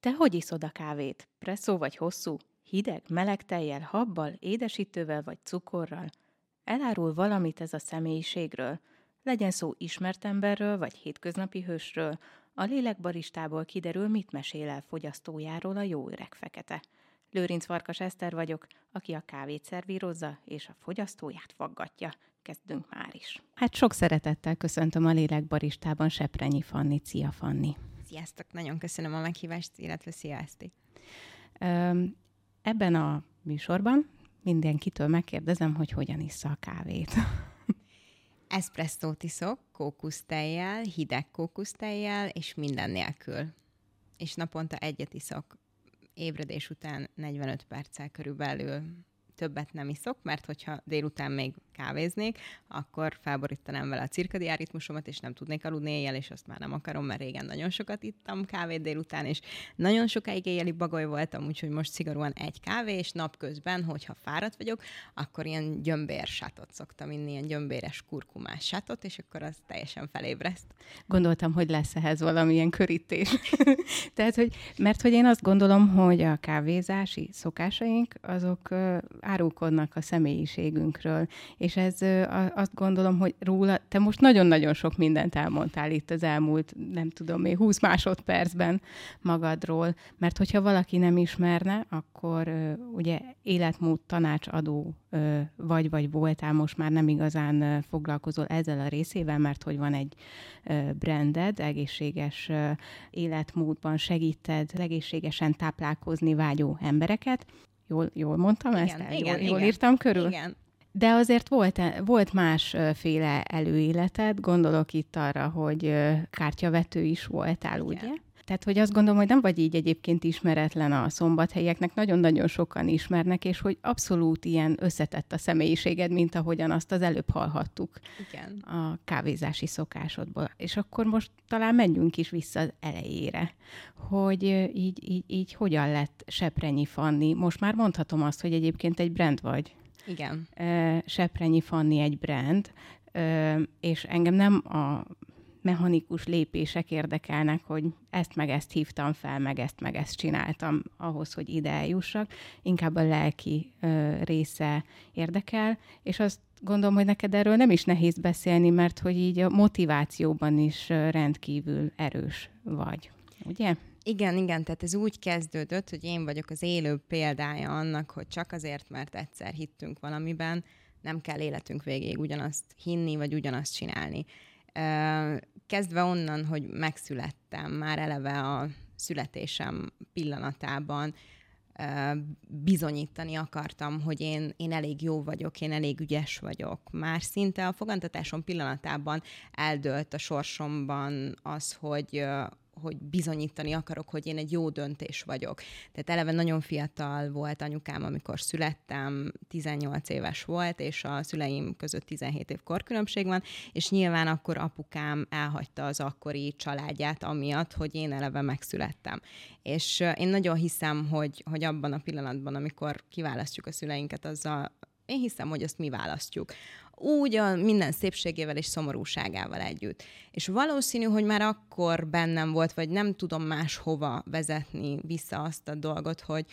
Te hogy iszod a kávét? Presszó vagy hosszú? Hideg, meleg tejjel, habbal, édesítővel vagy cukorral? Elárul valamit ez a személyiségről? Legyen szó ismert emberről vagy hétköznapi hősről, a lélekbaristából kiderül, mit mesél el fogyasztójáról a jó öreg fekete. Lőrinc Varkas Eszter vagyok, aki a kávét szervírozza és a fogyasztóját faggatja. Kezdünk már is. Hát sok szeretettel köszöntöm a lélekbaristában Seprenyi Fanni. Szia Fanni! Sziasztok, nagyon köszönöm a meghívást, illetve szia Eszti. Ebben a műsorban mindenkitől megkérdezem, hogy hogyan issza a kávét. Espresszót iszok, kókusztejjel, hideg kókusztejjel, és minden nélkül. És naponta egyet iszok, ébredés után 45 perccel körülbelül többet nem iszok, mert hogyha délután még kávéznék, akkor felborítanám vele a cirkadián ritmusomat, és nem tudnék aludni éjjel, és azt már nem akarom, mert régen nagyon sokat ittam kávét délután, és nagyon sokáig éjjeli bagoly voltam, úgyhogy most szigorúan egy kávé, és napközben, hogyha fáradt vagyok, akkor ilyen gyömbér sátot szoktam inni, ilyen gyömbéres kurkumás sátot, és akkor az teljesen felébreszt. Gondoltam, hogy lesz ehhez valamilyen körítés. Tehát, hogy, mert hogy én azt gondolom, hogy a kávézási szokásaink, azok árulkodnak a személyiségünkről, és ez azt gondolom, hogy róla, te most nagyon-nagyon sok mindent elmondtál itt az elmúlt, nem tudom, még 20 másodpercben magadról, mert hogyha valaki nem ismerne, akkor ugye életmód tanácsadó vagy, vagy voltál, most már nem igazán foglalkozol ezzel a részével, mert hogy van egy branded, egészséges életmódban segíted egészségesen táplálkozni vágyó embereket, Jól, jól mondtam igen, ezt? Igen, jól, igen. jól írtam körül? Igen. De azért volt, volt másféle előéleted, gondolok itt arra, hogy kártyavető is voltál, ugye? Tehát, hogy azt gondolom, hogy nem vagy így egyébként ismeretlen a szombathelyeknek, nagyon-nagyon sokan ismernek, és hogy abszolút ilyen összetett a személyiséged, mint ahogyan azt az előbb hallhattuk Igen. a kávézási szokásodból. És akkor most talán menjünk is vissza az elejére, hogy így, így, így hogyan lett Seprenyi Fanni. Most már mondhatom azt, hogy egyébként egy brand vagy. Igen. Seprenyi Fanni egy brand, és engem nem a mechanikus lépések érdekelnek, hogy ezt meg ezt hívtam fel, meg ezt meg ezt csináltam ahhoz, hogy ide eljussak. Inkább a lelki része érdekel, és azt gondolom, hogy neked erről nem is nehéz beszélni, mert hogy így a motivációban is rendkívül erős vagy, ugye? Igen, igen, tehát ez úgy kezdődött, hogy én vagyok az élő példája annak, hogy csak azért, mert egyszer hittünk valamiben, nem kell életünk végéig ugyanazt hinni, vagy ugyanazt csinálni. Kezdve onnan, hogy megszülettem, már eleve a születésem pillanatában bizonyítani akartam, hogy én, én elég jó vagyok, én elég ügyes vagyok. Már szinte a fogantatásom pillanatában eldőlt a sorsomban az, hogy, hogy bizonyítani akarok, hogy én egy jó döntés vagyok. Tehát eleve nagyon fiatal volt anyukám, amikor születtem, 18 éves volt, és a szüleim között 17 év korkülönbség van, és nyilván akkor apukám elhagyta az akkori családját, amiatt, hogy én eleve megszülettem. És én nagyon hiszem, hogy, hogy abban a pillanatban, amikor kiválasztjuk a szüleinket, azzal én hiszem, hogy azt mi választjuk úgy a minden szépségével és szomorúságával együtt. És valószínű, hogy már akkor bennem volt, vagy nem tudom máshova vezetni vissza azt a dolgot, hogy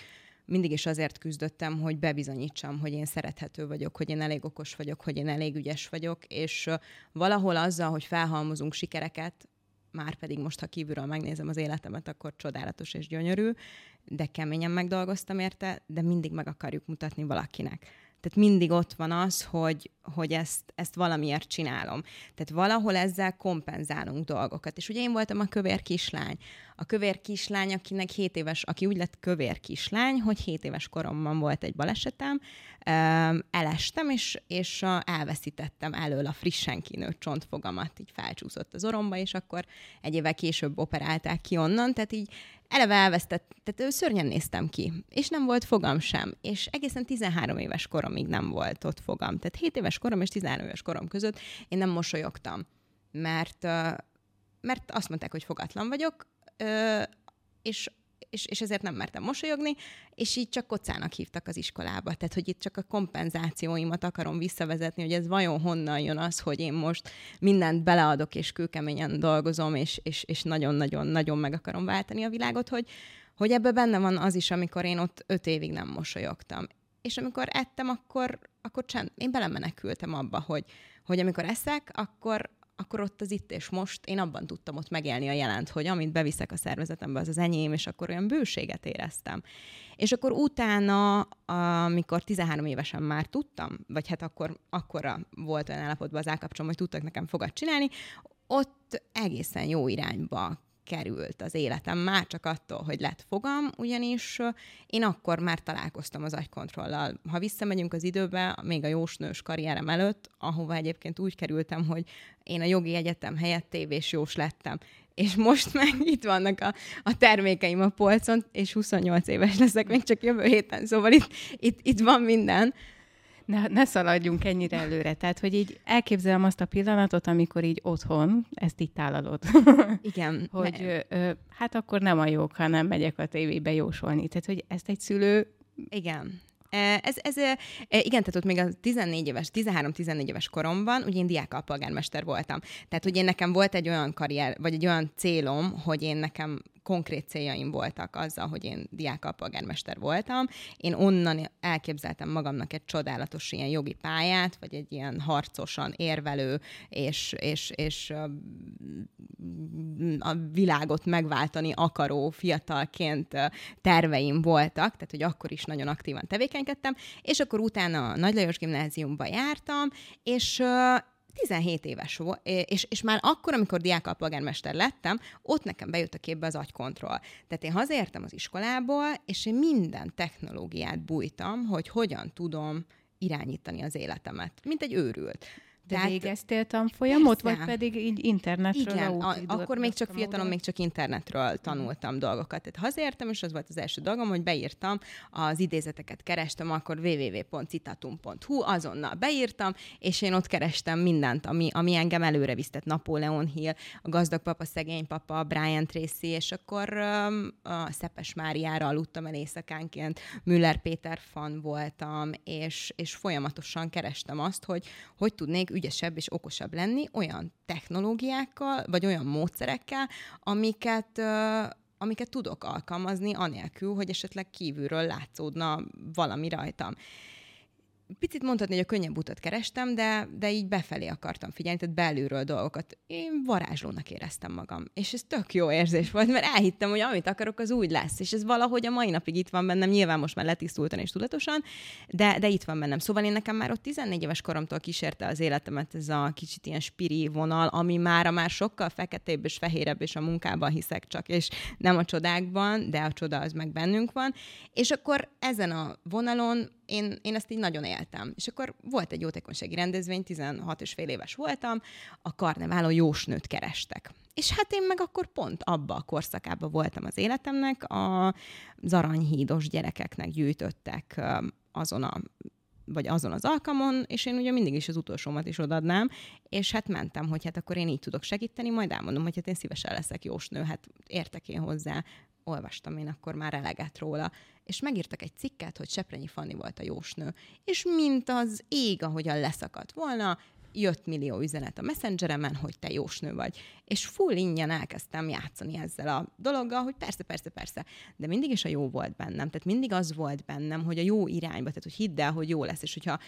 mindig is azért küzdöttem, hogy bebizonyítsam, hogy én szerethető vagyok, hogy én elég okos vagyok, hogy én elég ügyes vagyok, és valahol azzal, hogy felhalmozunk sikereket, már pedig most, ha kívülről megnézem az életemet, akkor csodálatos és gyönyörű, de keményen megdolgoztam érte, de mindig meg akarjuk mutatni valakinek. Tehát mindig ott van az, hogy, hogy ezt, ezt valamiért csinálom. Tehát valahol ezzel kompenzálunk dolgokat. És ugye én voltam a kövér kislány. A kövér kislány, akinek 7 éves, aki úgy lett kövér kislány, hogy 7 éves koromban volt egy balesetem, elestem, és, és elveszítettem elől a frissen kinőtt csontfogamat, így felcsúszott az oromba, és akkor egy évvel később operálták ki onnan, tehát így eleve elvesztett, tehát szörnyen néztem ki, és nem volt fogam sem, és egészen 13 éves koromig nem volt ott fogam. Tehát 7 éves korom és 13 éves korom között én nem mosolyogtam, mert, mert azt mondták, hogy fogatlan vagyok, és és, és ezért nem mertem mosolyogni, és így csak kocának hívtak az iskolába. Tehát, hogy itt csak a kompenzációimat akarom visszavezetni, hogy ez vajon honnan jön az, hogy én most mindent beleadok, és kőkeményen dolgozom, és, és, és nagyon-nagyon-nagyon meg akarom váltani a világot, hogy, hogy ebben benne van az is, amikor én ott öt évig nem mosolyogtam. És amikor ettem, akkor, akkor csend, én belemenekültem abba, hogy, hogy amikor eszek, akkor, akkor ott az itt és most, én abban tudtam ott megélni a jelent, hogy amit beviszek a szervezetembe, az az enyém, és akkor olyan bőséget éreztem. És akkor utána, amikor 13 évesen már tudtam, vagy hát akkor akkora volt olyan állapotban az állkapcsolom, hogy tudtak nekem fogat csinálni, ott egészen jó irányba került az életem, már csak attól, hogy lett fogam, ugyanis én akkor már találkoztam az agykontrollal. Ha visszamegyünk az időbe, még a jósnős karrierem előtt, ahova egyébként úgy kerültem, hogy én a jogi egyetem helyett tévés jós lettem. És most meg itt vannak a, a termékeim a polcon, és 28 éves leszek még csak jövő héten, szóval itt, itt, itt van minden ne, ne szaladjunk ennyire előre. Tehát, hogy így elképzelem azt a pillanatot, amikor így otthon ezt így tálalod. Igen. hogy ö, ö, hát akkor nem a jók, hanem megyek a tévébe jósolni. Tehát, hogy ezt egy szülő... Igen. Ez, ez, igen, tehát ott még a 14 éves, 13-14 éves koromban, ugye én diákalpolgármester voltam. Tehát, hogy én nekem volt egy olyan karrier, vagy egy olyan célom, hogy én nekem konkrét céljaim voltak azzal, hogy én diákalpolgármester voltam. Én onnan elképzeltem magamnak egy csodálatos ilyen jogi pályát, vagy egy ilyen harcosan érvelő és, és, és a világot megváltani akaró fiatalként terveim voltak, tehát hogy akkor is nagyon aktívan tevékenykedtem, és akkor utána a Nagy Lajos gimnáziumba jártam, és 17 éves volt, és, és már akkor, amikor diákalpolgármester lettem, ott nekem bejött a képbe az agykontroll. Tehát én hazaértem az iskolából, és én minden technológiát bújtam, hogy hogyan tudom irányítani az életemet, mint egy őrült. De Tehát, végeztél tanfolyamot, vagy pedig így internetről? Igen, a, akkor még csak fiatalon, még csak internetről tanultam dolgokat. Tehát hazértem, és az volt az első dolgom, hogy beírtam, az idézeteket kerestem, akkor www.citatum.hu, azonnal beírtam, és én ott kerestem mindent, ami, ami engem előre visztett. Napóleon Hill, a gazdag papa, szegény papa, Brian Tracy, és akkor um, a Szepes Máriára aludtam el éjszakánként, Müller Péter fan voltam, és, és folyamatosan kerestem azt, hogy hogy tudnék ügyesebb és okosabb lenni olyan technológiákkal, vagy olyan módszerekkel, amiket amiket tudok alkalmazni, anélkül, hogy esetleg kívülről látszódna valami rajtam picit mondhatni, hogy a könnyebb utat kerestem, de, de így befelé akartam figyelni, tehát belülről dolgokat. Én varázslónak éreztem magam. És ez tök jó érzés volt, mert elhittem, hogy amit akarok, az úgy lesz. És ez valahogy a mai napig itt van bennem, nyilván most már letisztultan és tudatosan, de, de itt van bennem. Szóval én nekem már ott 14 éves koromtól kísérte az életemet ez a kicsit ilyen spiri vonal, ami már már sokkal feketébb és fehérebb, és a munkában hiszek csak, és nem a csodákban, de a csoda az meg bennünk van. És akkor ezen a vonalon én, én ezt így nagyon éltem. És akkor volt egy jótékonysági rendezvény, 16 és fél éves voltam, a karneválon jósnőt kerestek. És hát én meg akkor pont abba a korszakában voltam az életemnek, a, aranyhídos gyerekeknek gyűjtöttek azon a vagy azon az alkalmon, és én ugye mindig is az utolsómat is odadnám, és hát mentem, hogy hát akkor én így tudok segíteni, majd elmondom, hogy hát én szívesen leszek jósnő, hát értek én hozzá, olvastam én akkor már eleget róla, és megírtak egy cikket, hogy Seprényi Fanni volt a jósnő. És mint az ég, ahogyan leszakadt volna, jött millió üzenet a messengeremen, hogy te jósnő vagy. És full ingyen elkezdtem játszani ezzel a dologgal, hogy persze, persze, persze. De mindig is a jó volt bennem. Tehát mindig az volt bennem, hogy a jó irányba, tehát hogy hidd el, hogy jó lesz. És hogyha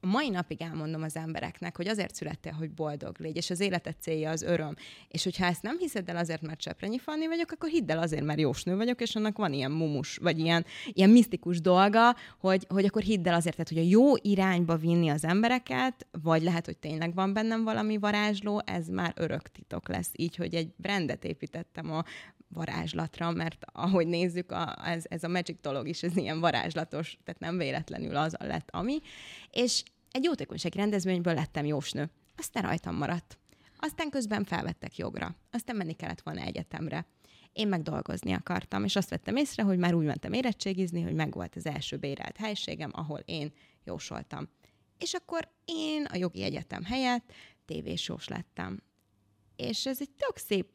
mai napig elmondom az embereknek, hogy azért születtél, hogy boldog légy, és az életed célja az öröm. És hogyha ezt nem hiszed el azért, mert Cseprennyi Fanni vagyok, akkor hidd el azért, mert jósnő vagyok, és annak van ilyen mumus, vagy ilyen, ilyen misztikus dolga, hogy, hogy akkor hidd el azért, tehát, hogy a jó irányba vinni az embereket, vagy lehet, hogy tényleg van bennem valami varázsló, ez már örök titok lesz. Így, hogy egy brandet építettem a varázslatra, mert ahogy nézzük, a, ez, ez a magic dolog is, ez ilyen varázslatos, tehát nem véletlenül az lett ami. És egy jótékonysági rendezvényből lettem jósnő. Aztán rajtam maradt. Aztán közben felvettek jogra. Aztán menni kellett volna egyetemre. Én meg dolgozni akartam, és azt vettem észre, hogy már úgy mentem érettségizni, hogy megvolt az első bérelt helységem, ahol én jósoltam. És akkor én a jogi egyetem helyett tévésós lettem. És ez egy tök szép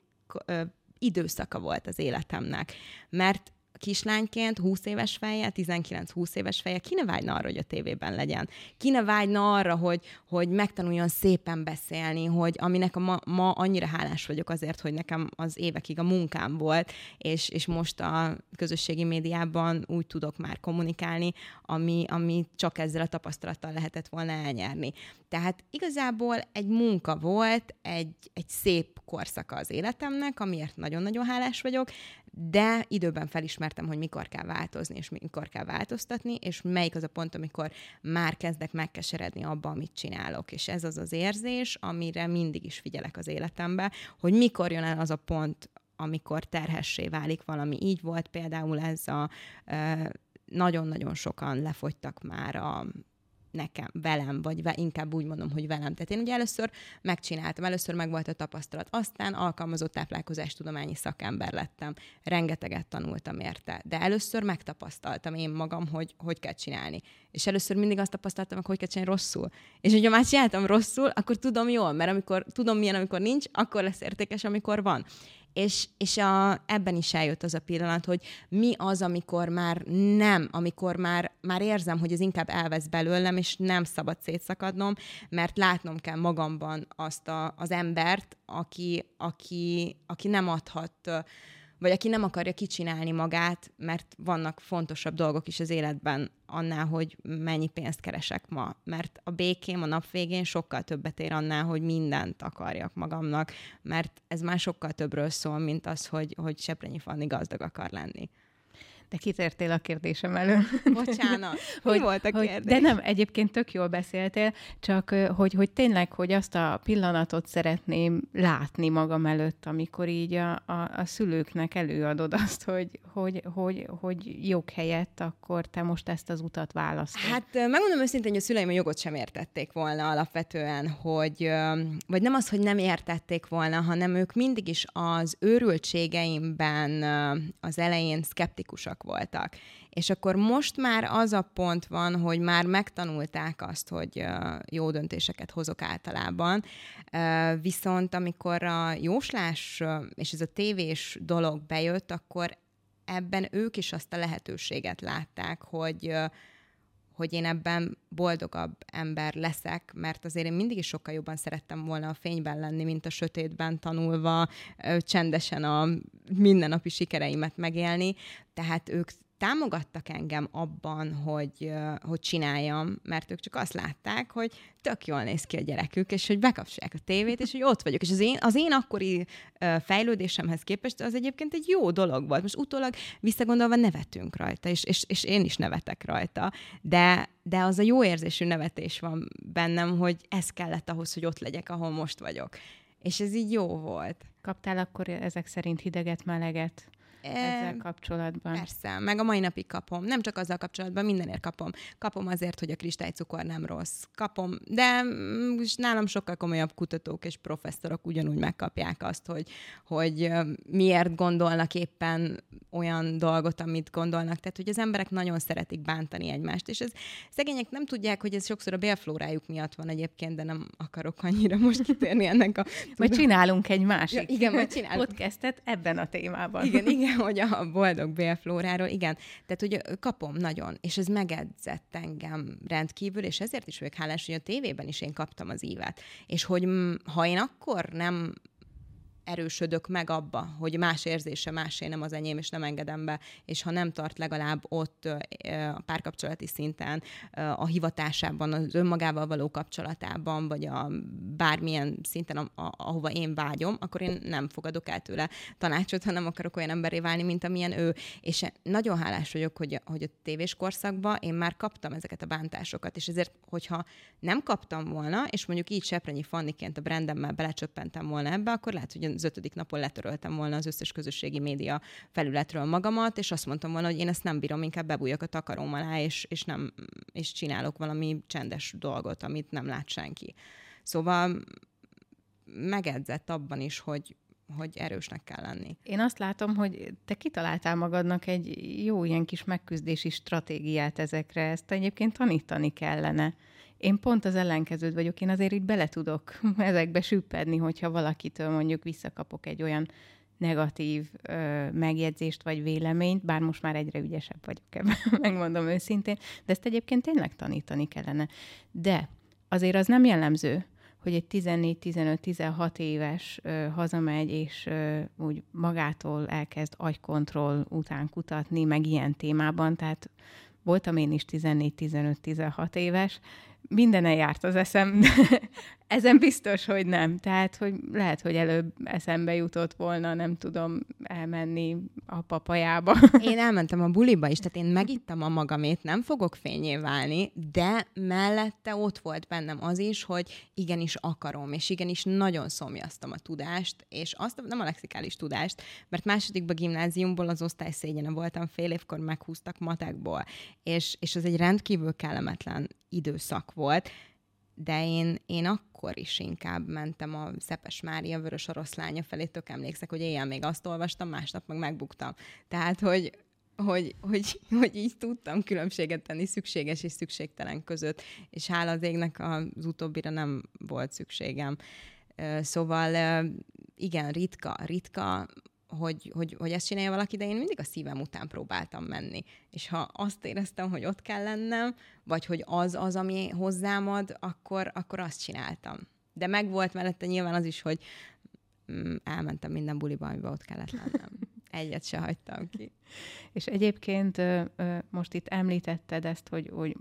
időszaka volt az életemnek. Mert kislányként, 20 éves feje, 19-20 éves feje, ki ne vágyna arra, hogy a tévében legyen? Ki ne vágyna arra, hogy, hogy megtanuljon szépen beszélni, hogy aminek a ma, ma annyira hálás vagyok azért, hogy nekem az évekig a munkám volt, és, és most a közösségi médiában úgy tudok már kommunikálni, ami, ami csak ezzel a tapasztalattal lehetett volna elnyerni. Tehát igazából egy munka volt, egy, egy szép korszaka az életemnek, amiért nagyon-nagyon hálás vagyok, de időben felismertem, hogy mikor kell változni, és mikor kell változtatni, és melyik az a pont, amikor már kezdek megkeseredni abba, amit csinálok. És ez az az érzés, amire mindig is figyelek az életembe, hogy mikor jön el az a pont, amikor terhessé válik valami. Így volt például ez a nagyon-nagyon sokan lefogytak már a nekem, velem, vagy ve, inkább úgy mondom, hogy velem. Tehát én ugye először megcsináltam, először meg volt a tapasztalat, aztán alkalmazott táplálkozástudományi szakember lettem. Rengeteget tanultam érte, de először megtapasztaltam én magam, hogy hogy kell csinálni. És először mindig azt tapasztaltam, hogy hogy kell csinálni rosszul. És hogyha már csináltam rosszul, akkor tudom jól, mert amikor tudom milyen, amikor nincs, akkor lesz értékes, amikor van. És, és a, ebben is eljött az a pillanat, hogy mi az, amikor már nem, amikor már, már érzem, hogy ez inkább elvesz belőlem, és nem szabad szétszakadnom, mert látnom kell magamban azt a, az embert, aki, aki, aki nem adhat vagy aki nem akarja kicsinálni magát, mert vannak fontosabb dolgok is az életben annál, hogy mennyi pénzt keresek ma. Mert a békém a nap végén sokkal többet ér annál, hogy mindent akarjak magamnak, mert ez már sokkal többről szól, mint az, hogy, hogy Seprényi Fanni gazdag akar lenni. De kitértél a kérdésem elő. Bocsánat, hogy, Mi volt a kérdés? Hogy, de nem, egyébként tök jól beszéltél, csak hogy, hogy tényleg, hogy azt a pillanatot szeretném látni magam előtt, amikor így a, a, a szülőknek előadod azt, hogy, hogy, hogy, hogy jog helyett akkor te most ezt az utat választod. Hát megmondom őszintén, hogy a szüleim a jogot sem értették volna alapvetően, hogy, vagy nem az, hogy nem értették volna, hanem ők mindig is az őrültségeimben az elején szkeptikusak voltak. És akkor most már az a pont van, hogy már megtanulták azt, hogy jó döntéseket hozok általában, viszont amikor a jóslás és ez a tévés dolog bejött, akkor ebben ők is azt a lehetőséget látták, hogy hogy én ebben boldogabb ember leszek, mert azért én mindig is sokkal jobban szerettem volna a fényben lenni, mint a sötétben tanulva, csendesen a mindennapi sikereimet megélni. Tehát ők támogattak engem abban, hogy, hogy csináljam, mert ők csak azt látták, hogy tök jól néz ki a gyerekük, és hogy bekapcsolják a tévét, és hogy ott vagyok. És az én, az én akkori fejlődésemhez képest az egyébként egy jó dolog volt. Most utólag visszagondolva nevetünk rajta, és, és, és én is nevetek rajta, de, de az a jó érzésű nevetés van bennem, hogy ez kellett ahhoz, hogy ott legyek, ahol most vagyok. És ez így jó volt. Kaptál akkor ezek szerint hideget, meleget? Ezzel kapcsolatban. Persze, meg a mai napig kapom. Nem csak azzal kapcsolatban, mindenért kapom. Kapom azért, hogy a kristálycukor nem rossz. Kapom, de mm, nálam sokkal komolyabb kutatók és professzorok ugyanúgy megkapják azt, hogy, hogy miért gondolnak éppen olyan dolgot, amit gondolnak. Tehát, hogy az emberek nagyon szeretik bántani egymást, és ez szegények nem tudják, hogy ez sokszor a bélflórájuk miatt van egyébként, de nem akarok annyira most kitérni ennek a... Majd csinálunk egy másik ja, igen, majd csinálunk. podcastet ebben a témában. Igen, igen, hogy a boldog bélflóráról, igen. Tehát, hogy kapom nagyon, és ez megedzett engem rendkívül, és ezért is vagyok hálás, hogy a tévében is én kaptam az ívet. És hogy ha én akkor nem erősödök meg abba, hogy más érzése másé nem az enyém, és nem engedem be, és ha nem tart legalább ott a párkapcsolati szinten, a hivatásában, az önmagával való kapcsolatában, vagy a bármilyen szinten, a, a, ahova én vágyom, akkor én nem fogadok el tőle tanácsot, hanem akarok olyan emberé válni, mint amilyen ő. És nagyon hálás vagyok, hogy, hogy a tévés korszakban én már kaptam ezeket a bántásokat, és ezért, hogyha nem kaptam volna, és mondjuk így Seprenyi Fanniként a brandemmel belecsöppentem volna ebbe, akkor lehet, hogy az ötödik napon letöröltem volna az összes közösségi média felületről magamat, és azt mondtam volna, hogy én ezt nem bírom, inkább bebújok a takarom alá, és, és, nem, és csinálok valami csendes dolgot, amit nem lát senki. Szóval megedzett abban is, hogy, hogy erősnek kell lenni. Én azt látom, hogy te kitaláltál magadnak egy jó ilyen kis megküzdési stratégiát ezekre, ezt egyébként tanítani kellene. Én pont az ellenkeződ vagyok, én azért így bele tudok ezekbe süppedni, hogyha valakitől mondjuk visszakapok egy olyan negatív ö, megjegyzést vagy véleményt, bár most már egyre ügyesebb vagyok ebben, megmondom őszintén, de ezt egyébként tényleg tanítani kellene. De azért az nem jellemző, hogy egy 14-15-16 éves ö, hazamegy, és ö, úgy magától elkezd agykontroll után kutatni, meg ilyen témában, tehát voltam én is 14-15-16 éves, minden eljárt az eszem, de ezen biztos, hogy nem. Tehát, hogy lehet, hogy előbb eszembe jutott volna, nem tudom, elmenni a papajába. Én elmentem a buliba is, tehát én megittam a magamét, nem fogok fényé válni, de mellette ott volt bennem az is, hogy igenis akarom, és igenis nagyon szomjaztam a tudást, és azt nem a lexikális tudást, mert másodikba gimnáziumból az osztály szégyene voltam, fél évkor meghúztak matekból, és, és az egy rendkívül kellemetlen időszak volt, de én, én akkor is inkább mentem a Szepes Mária vörös oroszlánya felé, tök emlékszek, hogy éjjel még azt olvastam, másnap meg megbuktam. Tehát, hogy, hogy, hogy, hogy így tudtam különbséget tenni szükséges és szükségtelen között, és hála az égnek az utóbbira nem volt szükségem. Szóval igen, ritka, ritka hogy, hogy, hogy ezt csinálja valaki, de én mindig a szívem után próbáltam menni. És ha azt éreztem, hogy ott kell lennem, vagy hogy az az, ami hozzám ad, akkor, akkor azt csináltam. De megvolt mellette nyilván az is, hogy mm, elmentem minden buliba, amiben ott kellett lennem. Egyet se hagytam ki. És egyébként most itt említetted ezt, hogy, hogy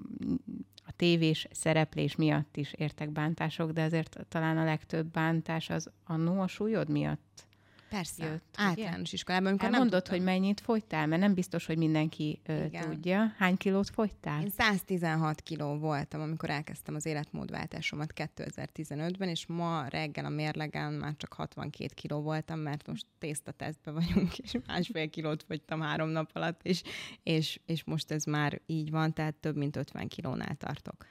a tévés szereplés miatt is értek bántások, de azért talán a legtöbb bántás az annó a súlyod miatt Persze, jött, általános ugye? iskolában. Amikor Elmondod, hogy mennyit fogytál, mert nem biztos, hogy mindenki ö, tudja. Hány kilót fogytál? Én 116 kiló voltam, amikor elkezdtem az életmódváltásomat 2015-ben, és ma reggel a mérlegen már csak 62 kiló voltam, mert most tésztatesztbe vagyunk, és másfél kilót fogytam három nap alatt, és, és, és most ez már így van, tehát több mint 50 kilónál tartok.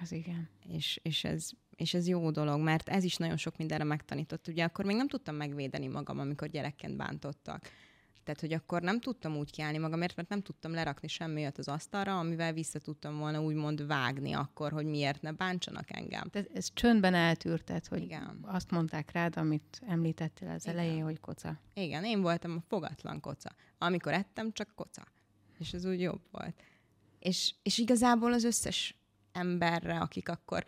Az igen. És, és ez és ez jó dolog, mert ez is nagyon sok mindenre megtanított. Ugye akkor még nem tudtam megvédeni magam, amikor gyerekként bántottak. Tehát, hogy akkor nem tudtam úgy kiállni magamért, mert nem tudtam lerakni semmiért az asztalra, amivel vissza tudtam volna úgymond vágni akkor, hogy miért ne bántsanak engem. Tehát ez csöndben eltűrted, hogy Igen. azt mondták rád, amit említettél az Igen. elején, hogy koca. Igen, én voltam a fogatlan koca. Amikor ettem, csak koca. És ez úgy jobb volt. És, és igazából az összes emberre, akik akkor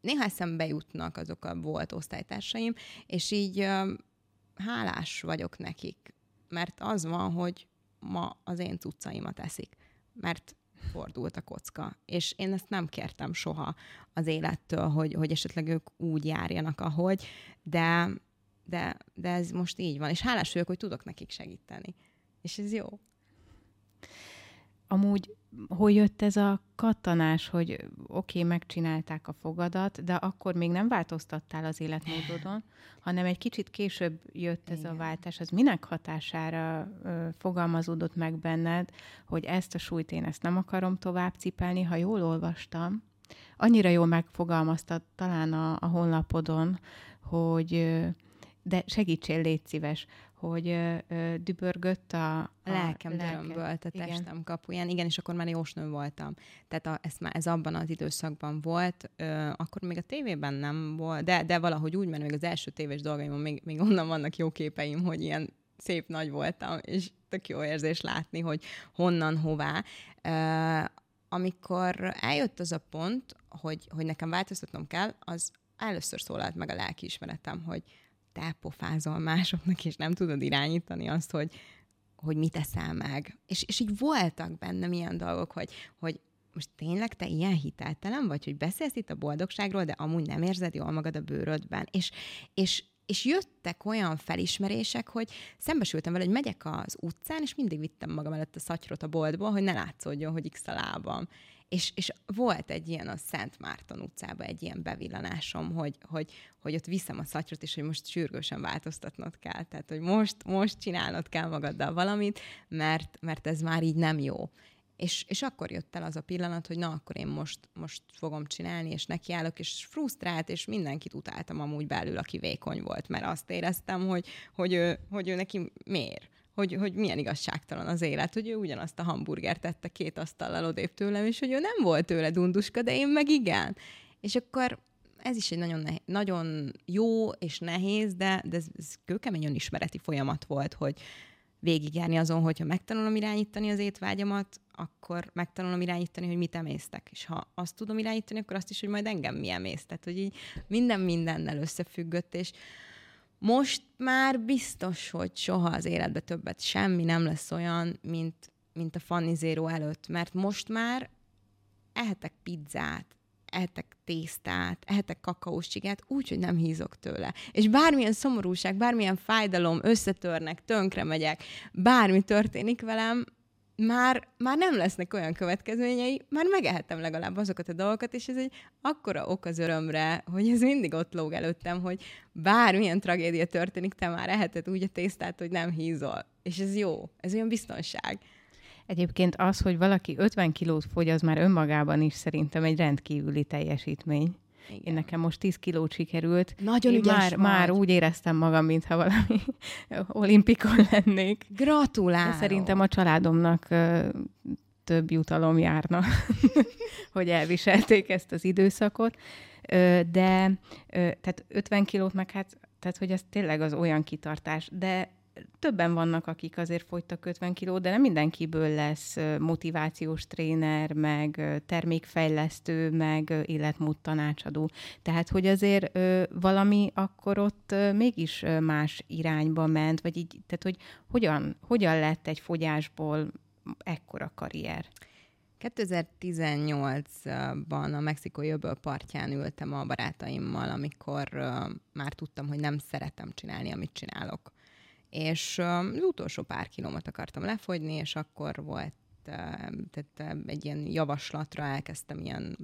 néha eszembe jutnak azok a volt osztálytársaim, és így hálás vagyok nekik, mert az van, hogy ma az én cuccaimat eszik, mert fordult a kocka. És én ezt nem kértem soha az élettől, hogy, hogy esetleg ők úgy járjanak, ahogy, de, de, de ez most így van. És hálás vagyok, hogy tudok nekik segíteni. És ez jó. Amúgy hogy jött ez a kattanás, hogy oké, okay, megcsinálták a fogadat, de akkor még nem változtattál az életmódodon, hanem egy kicsit később jött ez Igen. a váltás. Az minek hatására ö, fogalmazódott meg benned, hogy ezt a súlyt én ezt nem akarom tovább cipelni, ha jól olvastam, annyira jól megfogalmaztad talán a, a honlapodon, hogy de segítsél, légy szíves, hogy ö, ö, dübörgött a, a lelkem dörömbölt a testem kapuján. Igen, és akkor már jósnő voltam. Tehát a, ez, már, ez abban az időszakban volt, ö, akkor még a tévében nem volt, de, de valahogy úgy, mert még az első tévés dolgaimon még, még onnan vannak jó képeim, hogy ilyen szép nagy voltam, és tök jó érzés látni, hogy honnan, hová. Ö, amikor eljött az a pont, hogy, hogy nekem változtatnom kell, az először szólalt meg a lelkiismeretem, hogy te pofázol másoknak, és nem tudod irányítani azt, hogy, hogy mit teszel meg. És, és így voltak bennem ilyen dolgok, hogy, hogy most tényleg te ilyen hiteltelen vagy, hogy beszélsz itt a boldogságról, de amúgy nem érzed jól magad a bőrödben. És, és, és jöttek olyan felismerések, hogy szembesültem vele, hogy megyek az utcán, és mindig vittem magam előtt a szatyrot a boltból, hogy ne látszódjon, hogy x a lábam. És, és volt egy ilyen a Szent Márton utcában egy ilyen bevillanásom, hogy, hogy, hogy ott viszem a szatyrot, és hogy most sürgősen változtatnod kell. Tehát, hogy most, most csinálnod kell magaddal valamit, mert, mert ez már így nem jó. És, és akkor jött el az a pillanat, hogy na, akkor én most, most fogom csinálni, és nekiállok, és frusztrált, és mindenkit utáltam amúgy belül, aki vékony volt, mert azt éreztem, hogy, hogy, ő, hogy ő neki miért hogy, hogy milyen igazságtalan az élet, hogy ő ugyanazt a hamburgert tette két asztallal odébb tőlem, és hogy ő nem volt tőle dunduska, de én meg igen. És akkor ez is egy nagyon, nehéz, nagyon jó és nehéz, de, de ez, ez kőkemény önismereti folyamat volt, hogy végigjárni azon, hogyha megtanulom irányítani az étvágyamat, akkor megtanulom irányítani, hogy mit emésztek. És ha azt tudom irányítani, akkor azt is, hogy majd engem mi emész. Tehát, hogy így minden mindennel összefüggött, és most már biztos, hogy soha az életbe többet semmi nem lesz olyan, mint, mint a Fanny Zero előtt, mert most már ehetek pizzát, ehetek tésztát, ehetek kakaós csigát, úgy, hogy nem hízok tőle. És bármilyen szomorúság, bármilyen fájdalom, összetörnek, tönkre megyek, bármi történik velem, már, már nem lesznek olyan következményei, már megehetem legalább azokat a dolgokat, és ez egy akkora ok az örömre, hogy ez mindig ott lóg előttem, hogy bármilyen tragédia történik, te már eheted úgy a tésztát, hogy nem hízol. És ez jó, ez olyan biztonság. Egyébként az, hogy valaki 50 kilót fogy, az már önmagában is szerintem egy rendkívüli teljesítmény. Igen. Én nekem most 10 kilót sikerült. Nagyon Én ügyes már, vagy. már úgy éreztem magam, mintha valami olimpikon lennék. Gratulálok! De szerintem a családomnak több jutalom járna, hogy elviselték ezt az időszakot. De tehát 50 kilót meg hát, tehát hogy ez tényleg az olyan kitartás, de többen vannak, akik azért fogytak 50 kilót, de nem mindenkiből lesz motivációs tréner, meg termékfejlesztő, meg életmód tanácsadó. Tehát, hogy azért valami akkor ott mégis más irányba ment, vagy így, tehát, hogy hogyan, hogyan lett egy fogyásból ekkora karrier? 2018-ban a mexikói öböl partján ültem a barátaimmal, amikor már tudtam, hogy nem szeretem csinálni, amit csinálok és az utolsó pár kilómat akartam lefogyni, és akkor volt tehát egy ilyen javaslatra elkezdtem ilyen,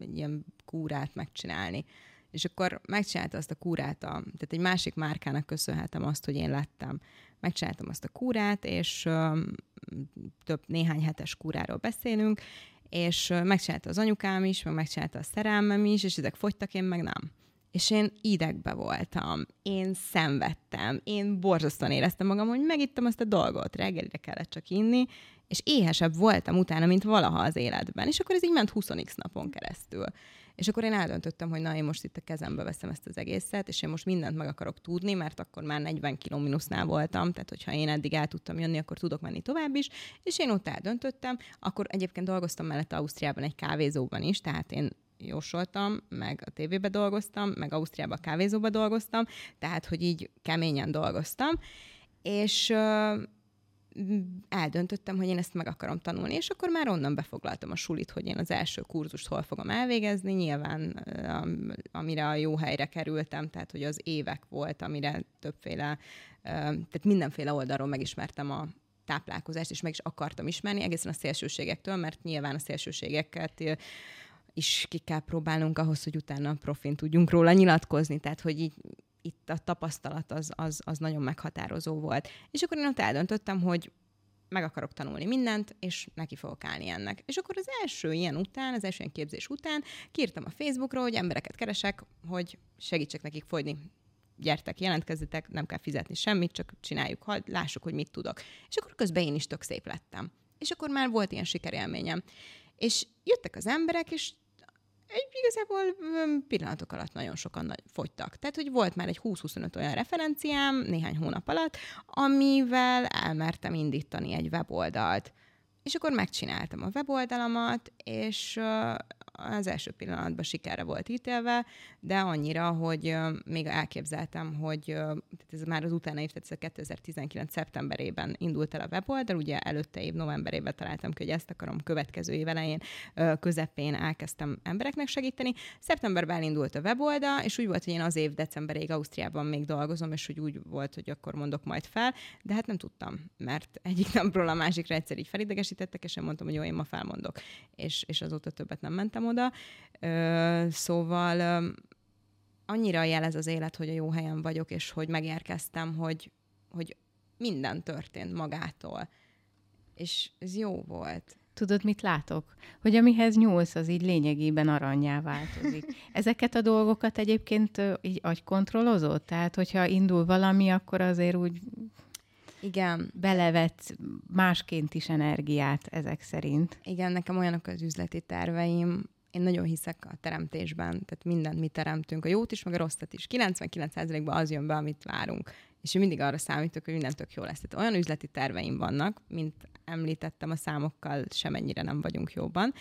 egy ilyen kúrát megcsinálni. És akkor megcsinálta azt a kúrát, a, tehát egy másik márkának köszönhetem azt, hogy én lettem. Megcsináltam azt a kúrát, és több néhány hetes kúráról beszélünk, és megcsinálta az anyukám is, meg megcsinálta a szerelmem is, és ezek fogytak, én meg nem és én idegbe voltam, én szenvedtem, én borzasztóan éreztem magam, hogy megittem azt a dolgot, reggelire kellett csak inni, és éhesebb voltam utána, mint valaha az életben. És akkor ez így ment 20x napon keresztül. És akkor én eldöntöttem, hogy na, én most itt a kezembe veszem ezt az egészet, és én most mindent meg akarok tudni, mert akkor már 40 km mínusznál voltam, tehát hogyha én eddig el tudtam jönni, akkor tudok menni tovább is, és én ott eldöntöttem. Akkor egyébként dolgoztam mellett Ausztriában egy kávézóban is, tehát én jósoltam, meg a tévébe dolgoztam, meg Ausztriában a kávézóba dolgoztam, tehát, hogy így keményen dolgoztam, és uh, eldöntöttem, hogy én ezt meg akarom tanulni, és akkor már onnan befoglaltam a sulit, hogy én az első kurzust hol fogom elvégezni, nyilván amire a jó helyre kerültem, tehát hogy az évek volt, amire többféle, tehát mindenféle oldalról megismertem a táplálkozást, és meg is akartam ismerni, egészen a szélsőségektől, mert nyilván a szélsőségeket is ki kell próbálnunk ahhoz, hogy utána profin tudjunk róla nyilatkozni. Tehát, hogy így itt a tapasztalat az, az, az nagyon meghatározó volt. És akkor én ott eldöntöttem, hogy meg akarok tanulni mindent, és neki fogok állni ennek. És akkor az első ilyen után, az első ilyen képzés után kiírtam a Facebookra, hogy embereket keresek, hogy segítsek nekik fogyni. Gyertek, jelentkezzetek, nem kell fizetni semmit, csak csináljuk, hogy lássuk, hogy mit tudok. És akkor közben én is tök szép lettem. És akkor már volt ilyen sikerélményem. És jöttek az emberek, és igazából pillanatok alatt nagyon sokan fogytak. Tehát, hogy volt már egy 20-25 olyan referenciám néhány hónap alatt, amivel elmertem indítani egy weboldalt. És akkor megcsináltam a weboldalamat, és az első pillanatban sikerre volt ítélve, de annyira, hogy még elképzeltem, hogy tehát ez már az utána év, tehát 2019. szeptemberében indult el a weboldal, ugye előtte év novemberében találtam ki, hogy ezt akarom következő év elején, közepén elkezdtem embereknek segíteni. Szeptemberben elindult a weboldal, és úgy volt, hogy én az év decemberig Ausztriában még dolgozom, és hogy úgy volt, hogy akkor mondok majd fel, de hát nem tudtam, mert egyik napról a másikra egyszer így felidegesítettek, és én mondtam, hogy jó, én ma felmondok. És, és azóta többet nem mentem oda. Ö, szóval ö, annyira jelez az élet, hogy a jó helyen vagyok, és hogy megérkeztem, hogy, hogy minden történt magától. És ez jó volt. Tudod, mit látok? Hogy amihez nyúlsz, az így lényegében aranyá változik. Ezeket a dolgokat egyébként így agykontrollozod? Tehát, hogyha indul valami, akkor azért úgy igen. belevet másként is energiát ezek szerint. Igen, nekem olyanok az üzleti terveim, én nagyon hiszek a teremtésben, tehát mindent mi teremtünk, a jót is, meg a rosszat is. 99%-ban az jön be, amit várunk. És én mindig arra számítok, hogy minden tök jó lesz. Tehát olyan üzleti terveim vannak, mint említettem, a számokkal semennyire nem vagyunk jóban,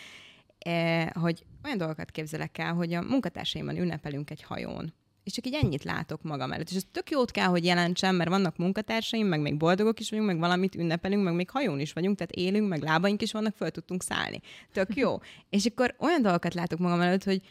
eh, hogy olyan dolgokat képzelek el, hogy a munkatársaimmal ünnepelünk egy hajón és csak így ennyit látok magam előtt. És ez tök jót kell, hogy jelentsem, mert vannak munkatársaim, meg még boldogok is vagyunk, meg valamit ünnepelünk, meg még hajón is vagyunk, tehát élünk, meg lábaink is vannak, föl tudtunk szállni. Tök jó. és akkor olyan dolgokat látok magam előtt, hogy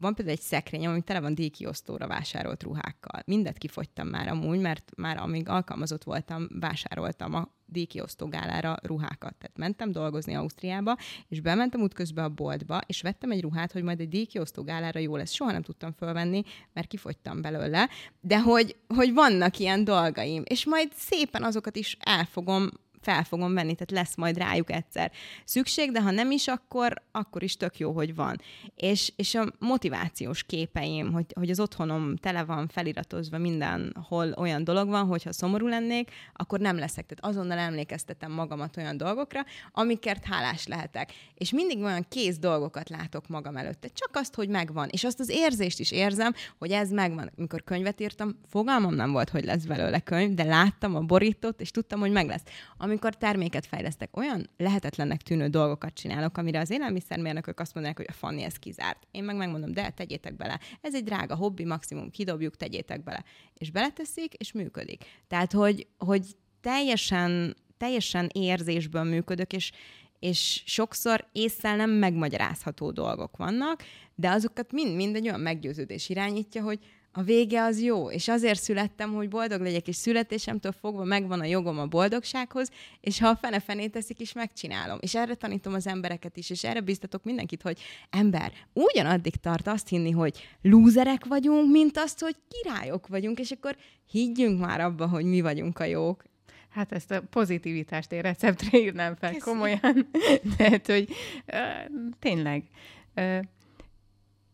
van például egy szekrényem, ami tele van díjkiosztóra vásárolt ruhákkal. Mindet kifogytam már amúgy, mert már amíg alkalmazott voltam, vásároltam a díjkiosztó gálára ruhákat. Tehát mentem dolgozni Ausztriába, és bementem útközben a boltba, és vettem egy ruhát, hogy majd egy díjkiosztó gálára jó lesz. Soha nem tudtam fölvenni, mert kifogytam belőle, de hogy, hogy vannak ilyen dolgaim, és majd szépen azokat is el fogom fel fogom venni, tehát lesz majd rájuk egyszer szükség, de ha nem is, akkor, akkor is tök jó, hogy van. És, és a motivációs képeim, hogy, hogy az otthonom tele van feliratozva mindenhol olyan dolog van, hogyha szomorú lennék, akkor nem leszek. Tehát azonnal emlékeztetem magamat olyan dolgokra, amikért hálás lehetek. És mindig olyan kész dolgokat látok magam előtte. Csak azt, hogy megvan. És azt az érzést is érzem, hogy ez megvan. Mikor könyvet írtam, fogalmam nem volt, hogy lesz belőle könyv, de láttam a borítót, és tudtam, hogy meg lesz amikor terméket fejlesztek, olyan lehetetlennek tűnő dolgokat csinálok, amire az élelmiszermérnökök azt mondják, hogy a Fanni ez kizárt. Én meg megmondom, de tegyétek bele. Ez egy drága hobbi, maximum kidobjuk, tegyétek bele. És beleteszik, és működik. Tehát, hogy, hogy teljesen, teljesen érzésből működök, és, és sokszor észszel nem megmagyarázható dolgok vannak, de azokat mind-mind egy olyan meggyőződés irányítja, hogy a vége az jó, és azért születtem, hogy boldog legyek, és születésemtől fogva megvan a jogom a boldogsághoz, és ha a fene fenét teszik is, megcsinálom. És erre tanítom az embereket is, és erre biztatok mindenkit, hogy ember, ugyanaddig tart azt hinni, hogy lúzerek vagyunk, mint azt, hogy királyok vagyunk, és akkor higgyünk már abba, hogy mi vagyunk a jók. Hát ezt a pozitivitást én receptre írnám fel Köszönöm. komolyan. Tehát, hogy uh, tényleg, uh,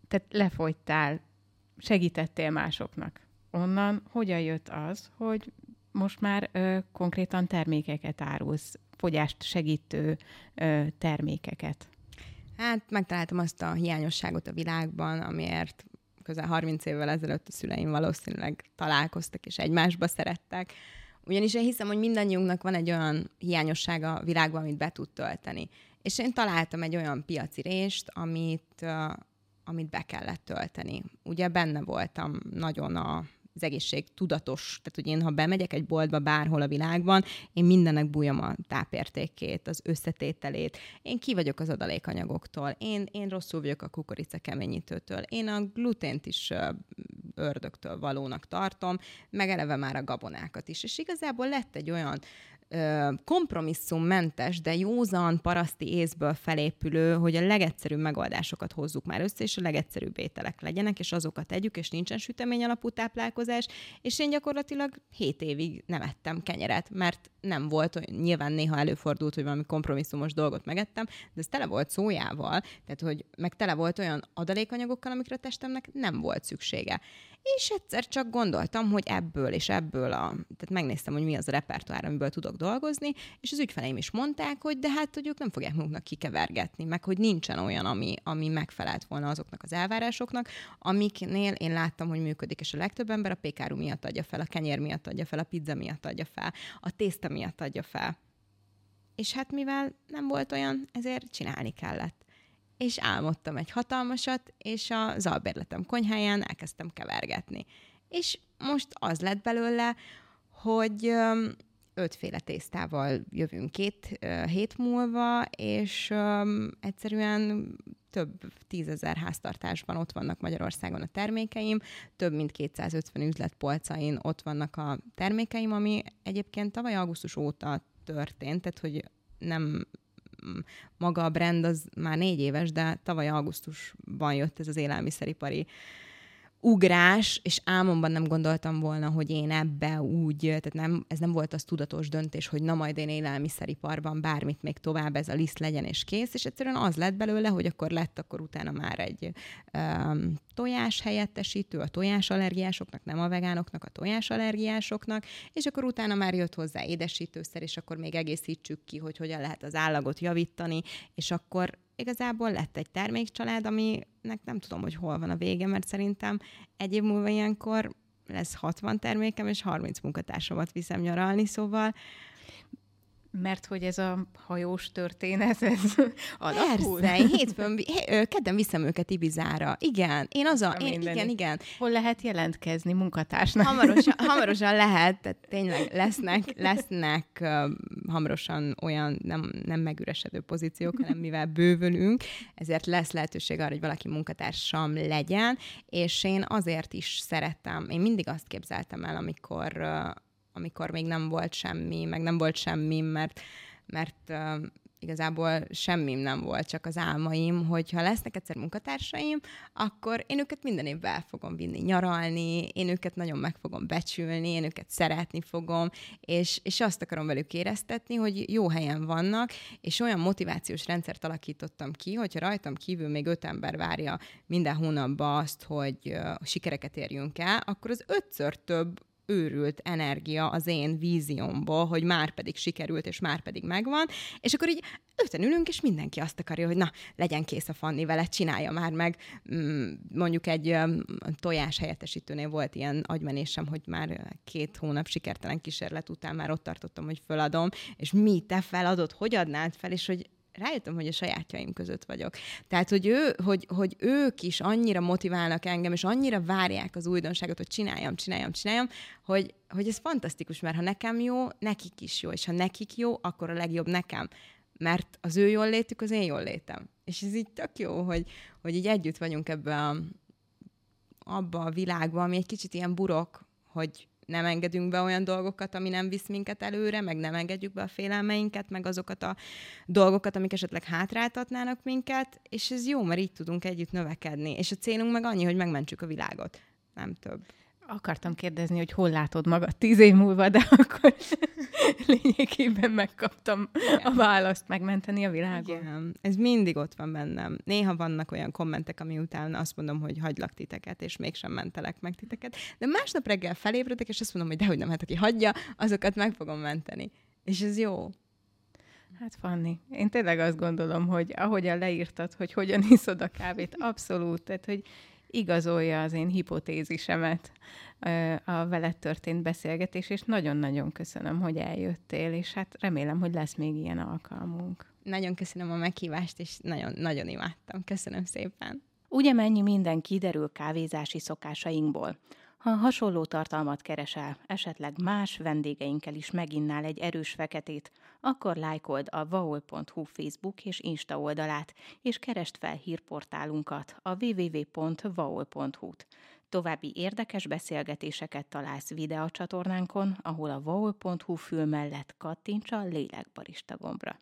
tehát lefogytál, segítettél másoknak. Onnan hogyan jött az, hogy most már ö, konkrétan termékeket árulsz, fogyást segítő ö, termékeket? Hát megtaláltam azt a hiányosságot a világban, amiért közel 30 évvel ezelőtt a szüleim valószínűleg találkoztak és egymásba szerettek. Ugyanis én hiszem, hogy mindannyiunknak van egy olyan hiányossága a világban, amit be tud tölteni. És én találtam egy olyan piaci rést, amit, amit be kellett tölteni. Ugye benne voltam nagyon a az egészség tudatos, tehát hogy én, ha bemegyek egy boltba bárhol a világban, én mindennek bújom a tápértékét, az összetételét. Én ki vagyok az adalékanyagoktól, én, én rosszul vagyok a kukorica keményítőtől, én a glutént is ördögtől valónak tartom, meg eleve már a gabonákat is. És igazából lett egy olyan kompromisszummentes, de józan paraszti észből felépülő, hogy a legegyszerűbb megoldásokat hozzuk már össze, és a legegyszerűbb ételek legyenek, és azokat tegyük, és nincsen sütemény alapú táplálkozás, és én gyakorlatilag 7 évig nem ettem kenyeret, mert nem volt, nyilván néha előfordult, hogy valami kompromisszumos dolgot megettem, de ez tele volt szójával, tehát hogy meg tele volt olyan adalékanyagokkal, amikre a testemnek nem volt szüksége. És egyszer csak gondoltam, hogy ebből és ebből a... Tehát megnéztem, hogy mi az a repertoár, amiből tudok dolgozni, és az ügyfeleim is mondták, hogy de hát, hogy ők nem fogják maguknak kikevergetni, meg hogy nincsen olyan, ami, ami megfelelt volna azoknak az elvárásoknak, amiknél én láttam, hogy működik, és a legtöbb ember a pékáru miatt adja fel, a kenyér miatt adja fel, a pizza miatt adja fel, a tészta miatt adja fel. És hát mivel nem volt olyan, ezért csinálni kellett és álmodtam egy hatalmasat, és az albérletem konyháján elkezdtem kevergetni. És most az lett belőle, hogy ötféle tésztával jövünk két hét múlva, és egyszerűen több tízezer háztartásban ott vannak Magyarországon a termékeim, több mint 250 üzletpolcain ott vannak a termékeim, ami egyébként tavaly augusztus óta történt, tehát hogy nem maga a brand az már négy éves, de tavaly augusztusban jött ez az élelmiszeripari ugrás, és álmomban nem gondoltam volna, hogy én ebbe úgy, tehát nem, ez nem volt az tudatos döntés, hogy na majd én élelmiszeriparban bármit még tovább ez a liszt legyen és kész, és egyszerűen az lett belőle, hogy akkor lett akkor utána már egy um, tojás helyettesítő a tojásallergiásoknak, nem a vegánoknak, a tojásallergiásoknak, és akkor utána már jött hozzá édesítőszer, és akkor még egészítsük ki, hogy hogyan lehet az állagot javítani, és akkor igazából lett egy termékcsalád, aminek nem tudom, hogy hol van a vége, mert szerintem egy év múlva ilyenkor lesz 60 termékem, és 30 munkatársamat viszem nyaralni, szóval mert hogy ez a hajós történet, ez alakul? Persze, én hétfőn, kedden viszem őket Ibizára. Igen, én az a, én, igen, igen. Hol lehet jelentkezni munkatársnak? Hamarosan, hamarosan lehet, tehát tényleg lesznek, lesznek uh, hamarosan olyan nem, nem megüresedő pozíciók, hanem mivel bővülünk, ezért lesz lehetőség arra, hogy valaki munkatársam legyen, és én azért is szerettem, én mindig azt képzeltem el, amikor uh, amikor még nem volt semmi, meg nem volt semmi, mert, mert igazából semmim nem volt, csak az álmaim, hogy ha lesznek egyszer munkatársaim, akkor én őket minden évben el fogom vinni nyaralni, én őket nagyon meg fogom becsülni, én őket szeretni fogom, és, és azt akarom velük éreztetni, hogy jó helyen vannak, és olyan motivációs rendszert alakítottam ki, hogyha rajtam kívül még öt ember várja minden hónapban azt, hogy sikereket érjünk el, akkor az ötször több őrült energia az én víziomból, hogy már pedig sikerült, és már pedig megvan, és akkor így öten ülünk, és mindenki azt akarja, hogy na, legyen kész a Fanni vele, csinálja már meg. Mm, mondjuk egy tojás helyettesítőnél volt ilyen agymenésem, hogy már két hónap sikertelen kísérlet után már ott tartottam, hogy föladom, és mi, te feladod, hogy adnád fel, és hogy rájöttem, hogy a sajátjaim között vagyok. Tehát, hogy, ő, hogy, hogy ők is annyira motiválnak engem, és annyira várják az újdonságot, hogy csináljam, csináljam, csináljam, hogy, hogy ez fantasztikus, mert ha nekem jó, nekik is jó, és ha nekik jó, akkor a legjobb nekem. Mert az ő jól létük, az én jól létem. És ez így tök jó, hogy, hogy így együtt vagyunk ebbe a, abba a világba, ami egy kicsit ilyen burok, hogy nem engedünk be olyan dolgokat, ami nem visz minket előre, meg nem engedjük be a félelmeinket, meg azokat a dolgokat, amik esetleg hátráltatnának minket, és ez jó, mert így tudunk együtt növekedni. És a célunk meg annyi, hogy megmentsük a világot. Nem több. Akartam kérdezni, hogy hol látod magad tíz év múlva, de akkor lényegében megkaptam Igen. a választ megmenteni a világot. Igen, ez mindig ott van bennem. Néha vannak olyan kommentek, ami után azt mondom, hogy hagylak titeket, és mégsem mentelek meg titeket, de másnap reggel felébredek, és azt mondom, hogy dehogy nem, hát aki hagyja, azokat meg fogom menteni. És ez jó. Hát Fanni, én tényleg azt gondolom, hogy ahogyan leírtad, hogy hogyan iszod a kávét, abszolút, tehát hogy igazolja az én hipotézisemet a veled történt beszélgetés, és nagyon-nagyon köszönöm, hogy eljöttél, és hát remélem, hogy lesz még ilyen alkalmunk. Nagyon köszönöm a meghívást, és nagyon-nagyon imádtam. Köszönöm szépen. Ugye mennyi minden kiderül kávézási szokásainkból? Ha hasonló tartalmat keresel, esetleg más vendégeinkkel is meginnál egy erős feketét, akkor lájkold a vaol.hu Facebook és Insta oldalát, és keresd fel hírportálunkat, a www.vaol.hu-t. További érdekes beszélgetéseket találsz videócsatornánkon, ahol a vaol.hu fül mellett kattints a lélekbarista gombra.